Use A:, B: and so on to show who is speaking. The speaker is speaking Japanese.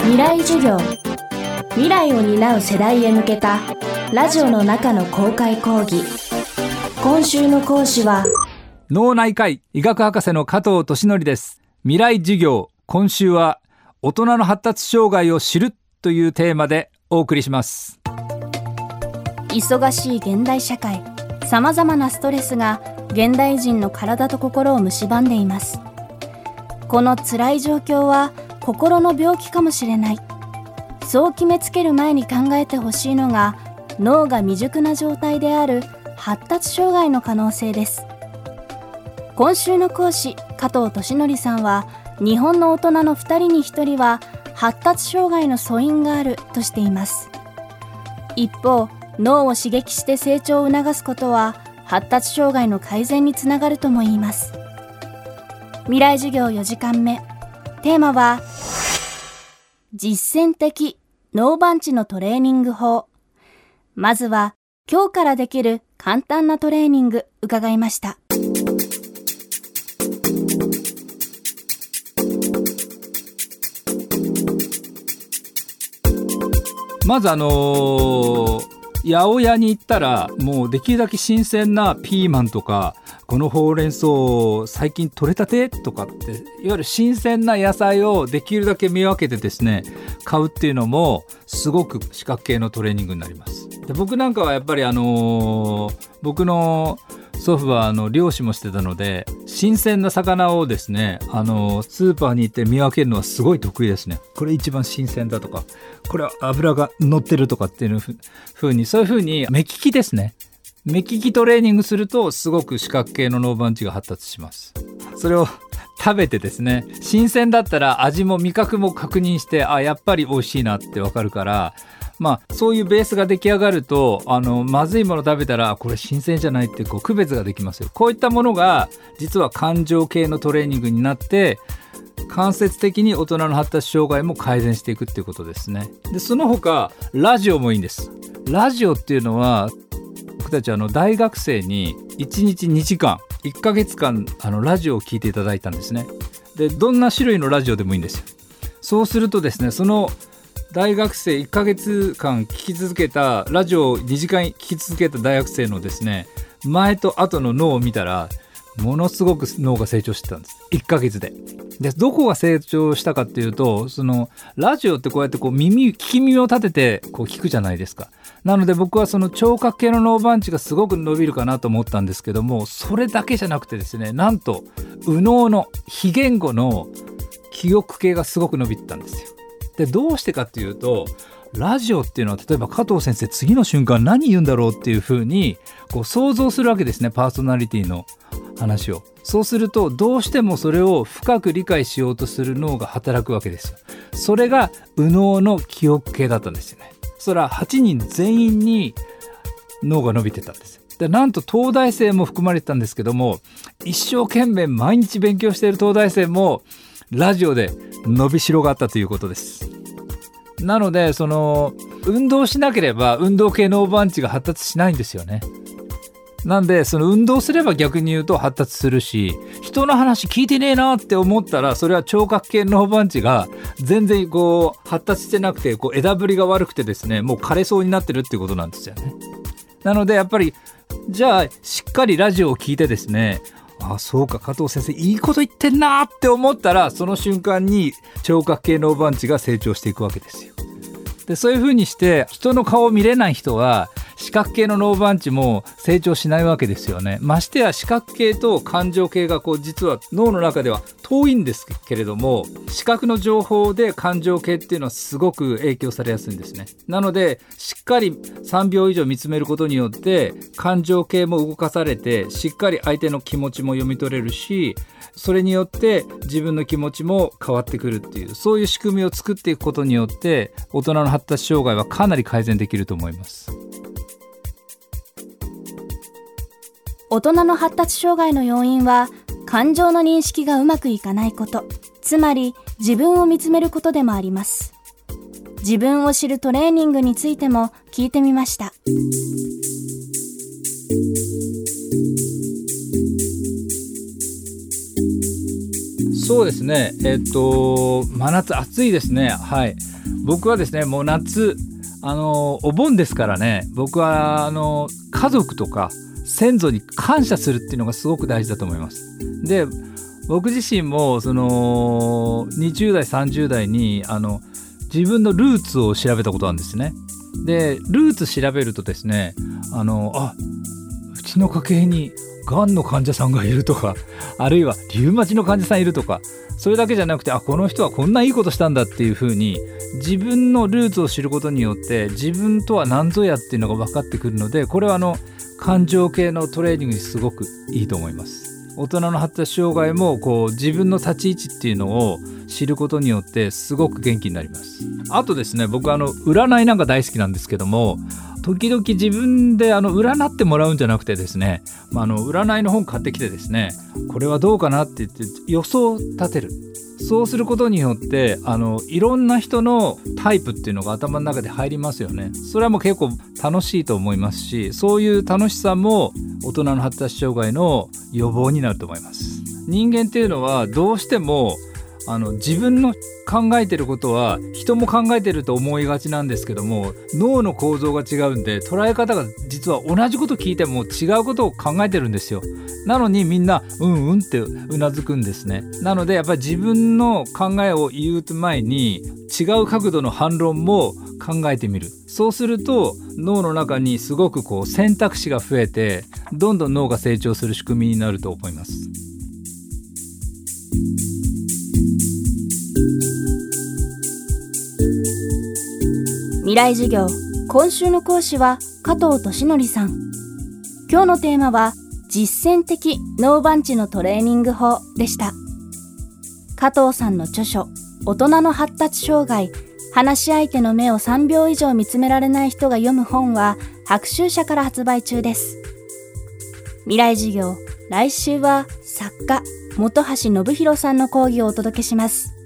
A: 未来授業。未来を担う世代へ向けたラジオの中の公開講義。今週の講師は
B: 脳内科医医学博士の加藤俊則です。未来授業。今週は大人の発達障害を知るというテーマでお送りします。
A: 忙しい現代社会。さまざまなストレスが現代人の体と心を蝕んでいます。この辛い状況は心の病気かもしれない。そう決めつける前に考えてほしいのが脳が未熟な状態である発達障害の可能性です。今週の講師加藤俊則さんは日本の大人の2人に1人は発達障害の素因があるとしています。一方脳を刺激して成長を促すことは発達障害の改善につながるとも言います。未来授業4時間目。テーマは実践的脳番地のトレーニング法。まずは今日からできる簡単なトレーニング伺いました。
B: まずあのー八百屋に行ったらもうできるだけ新鮮なピーマンとかこのほうれん草最近取れたてとかっていわゆる新鮮な野菜をできるだけ見分けてですね買うっていうのもすごく視覚系のトレーニングになります。で僕なんかはやっぱりあのー僕の祖父はあの漁師もしてたので新鮮な魚をですねあのスーパーに行って見分けるのはすごい得意ですね。これ一番新鮮だとかこれは油が乗ってるとかっていうふうにそういうふうに目利きですね。目利きトレーニングするとすごく視覚系の脳番地が発達します。それを食べてですね新鮮だったら味も味覚も確認してあやっぱり美味しいなってわかるからまあそういうベースが出来上がるとあのまずいもの食べたらこれ新鮮じゃないってこう区別ができますよ。こういったものが実は感情系のトレーニングになって間接的に大人の発達障害も改善していくっていうことですね。でその他ラジオもいいんです。ラジオっていうのは僕たちあの大学生に1日2時間1ヶ月間あのラジオを聴いていただいたんですね。でどんな種類のラジオでもいいんですよ。そうするとですねその大学生1ヶ月間聴き続けたラジオを2時間聞き続けた大学生のですね前と後の脳を見たらものすごく脳が成長してたんです1ヶ月で。でどこが成長したかっていうとそのラジオってこうやってこう耳聞き耳を立ててこう聞くじゃないですか。なので僕はその聴覚系の脳番地がすごく伸びるかなと思ったんですけどもそれだけじゃなくてですねなんと右脳の非言語の記憶系がすごく伸びてたんですよ。でどうしてかっていうとラジオっていうのは例えば加藤先生次の瞬間何言うんだろうっていうふうにこう想像するわけですねパーソナリティの話を。そうするとどうしてもそれを深く理解しようとする脳が働くわけですよ。それが右脳の記憶系だったんですよね。それは8人全員に脳が伸びてたんです。でなんと東大生も含まれてたんですけども一生懸命毎日勉強している東大生もラジオで伸びしろがあったということです。なのでその運動しなければ運動系脳番地が発達しないんですよね。なんでその運動すれば逆に言うと発達するし人の話聞いてねえなって思ったらそれは聴覚系脳番地が全然こう発達してなくてこう枝ぶりが悪くてですねもう枯れそうになってるっていうことなんですよね。なのでやっぱりじゃあしっかりラジオを聞いてですねあそうか加藤先生いいこと言ってんなって思ったらその瞬間に聴覚系脳番地が成長していくわけですよ。でそういうふうにして人の顔を見れない人は視覚系の脳番地も成長しないわけですよね。ましてや視覚系と感情系がこう実は脳の中では遠いんですけれども視覚の情報で感情系っていうのはすごく影響されやすいんですね。なのでしっかり3秒以上見つめることによって感情系も動かされてしっかり相手の気持ちも読み取れるしそれによって自分の気持ちも変わってくるっていうそういう仕組みを作っていくことによって大人の発達障害はかなり改善できると思います。
A: 大人の発達障害の要因は感情の認識がうまくいかないこと。つまり自分を見つめることでもあります。自分を知るトレーニングについても聞いてみました。
B: そうですね。えっと真夏暑いですね。はい。僕はですねもう夏あのお盆ですからね。僕はあの家族とか先祖に感謝するっていうのがすごく大事だと思います。で僕自身もその20代30代にあの自分のルーツを調べたことなんですね。でルーツ調べるとですねあのあうちの家系にがんの患者さんがいるとかあるいはリウマチの患者さんいるとかそれだけじゃなくてあこの人はこんないいことしたんだっていうふうに自分のルーツを知ることによって自分とは何ぞやっていうのが分かってくるのでこれはあの感情系のトレーニングにすごくいいと思います。大人の発達障害もこう自分の立ち位置っていうのを知ることによってすごく元気になりますあとですね僕あの占いなんか大好きなんですけども時々自分であの占ってもらうんじゃなくてですね、まあ、あの占いの本買ってきてですねこれはどうかなって言って予想立てる。そうすることによってあのいろんな人のタイプっていうのが頭の中で入りますよね。それはもう結構楽しいと思いますしそういう楽しさも大人の発達障害の予防になると思います。人間っていうのはどうしてもあの自分の考えてることは人も考えてると思いがちなんですけども脳の構造が違うんで捉え方が実は同じこと聞いても違うことを考えてるんですよ。なのにみんなうんうんってうなずくんですね。なのでやっぱり自分の考えを言う前に違う角度の反論も考えてみる。そうすると脳の中にすごくこう選択肢が増えてどんどん脳が成長する仕組みになると思います。
A: 未来授業。今週の講師は加藤俊則さん。今日のテーマは実践的脳番地のトレーニング法でした。加藤さんの著書大人の発達障害話し相手の目を3秒以上見つめられない人が読む本は白秋社から発売中です。未来授業来週は作家本橋信弘さんの講義をお届けします。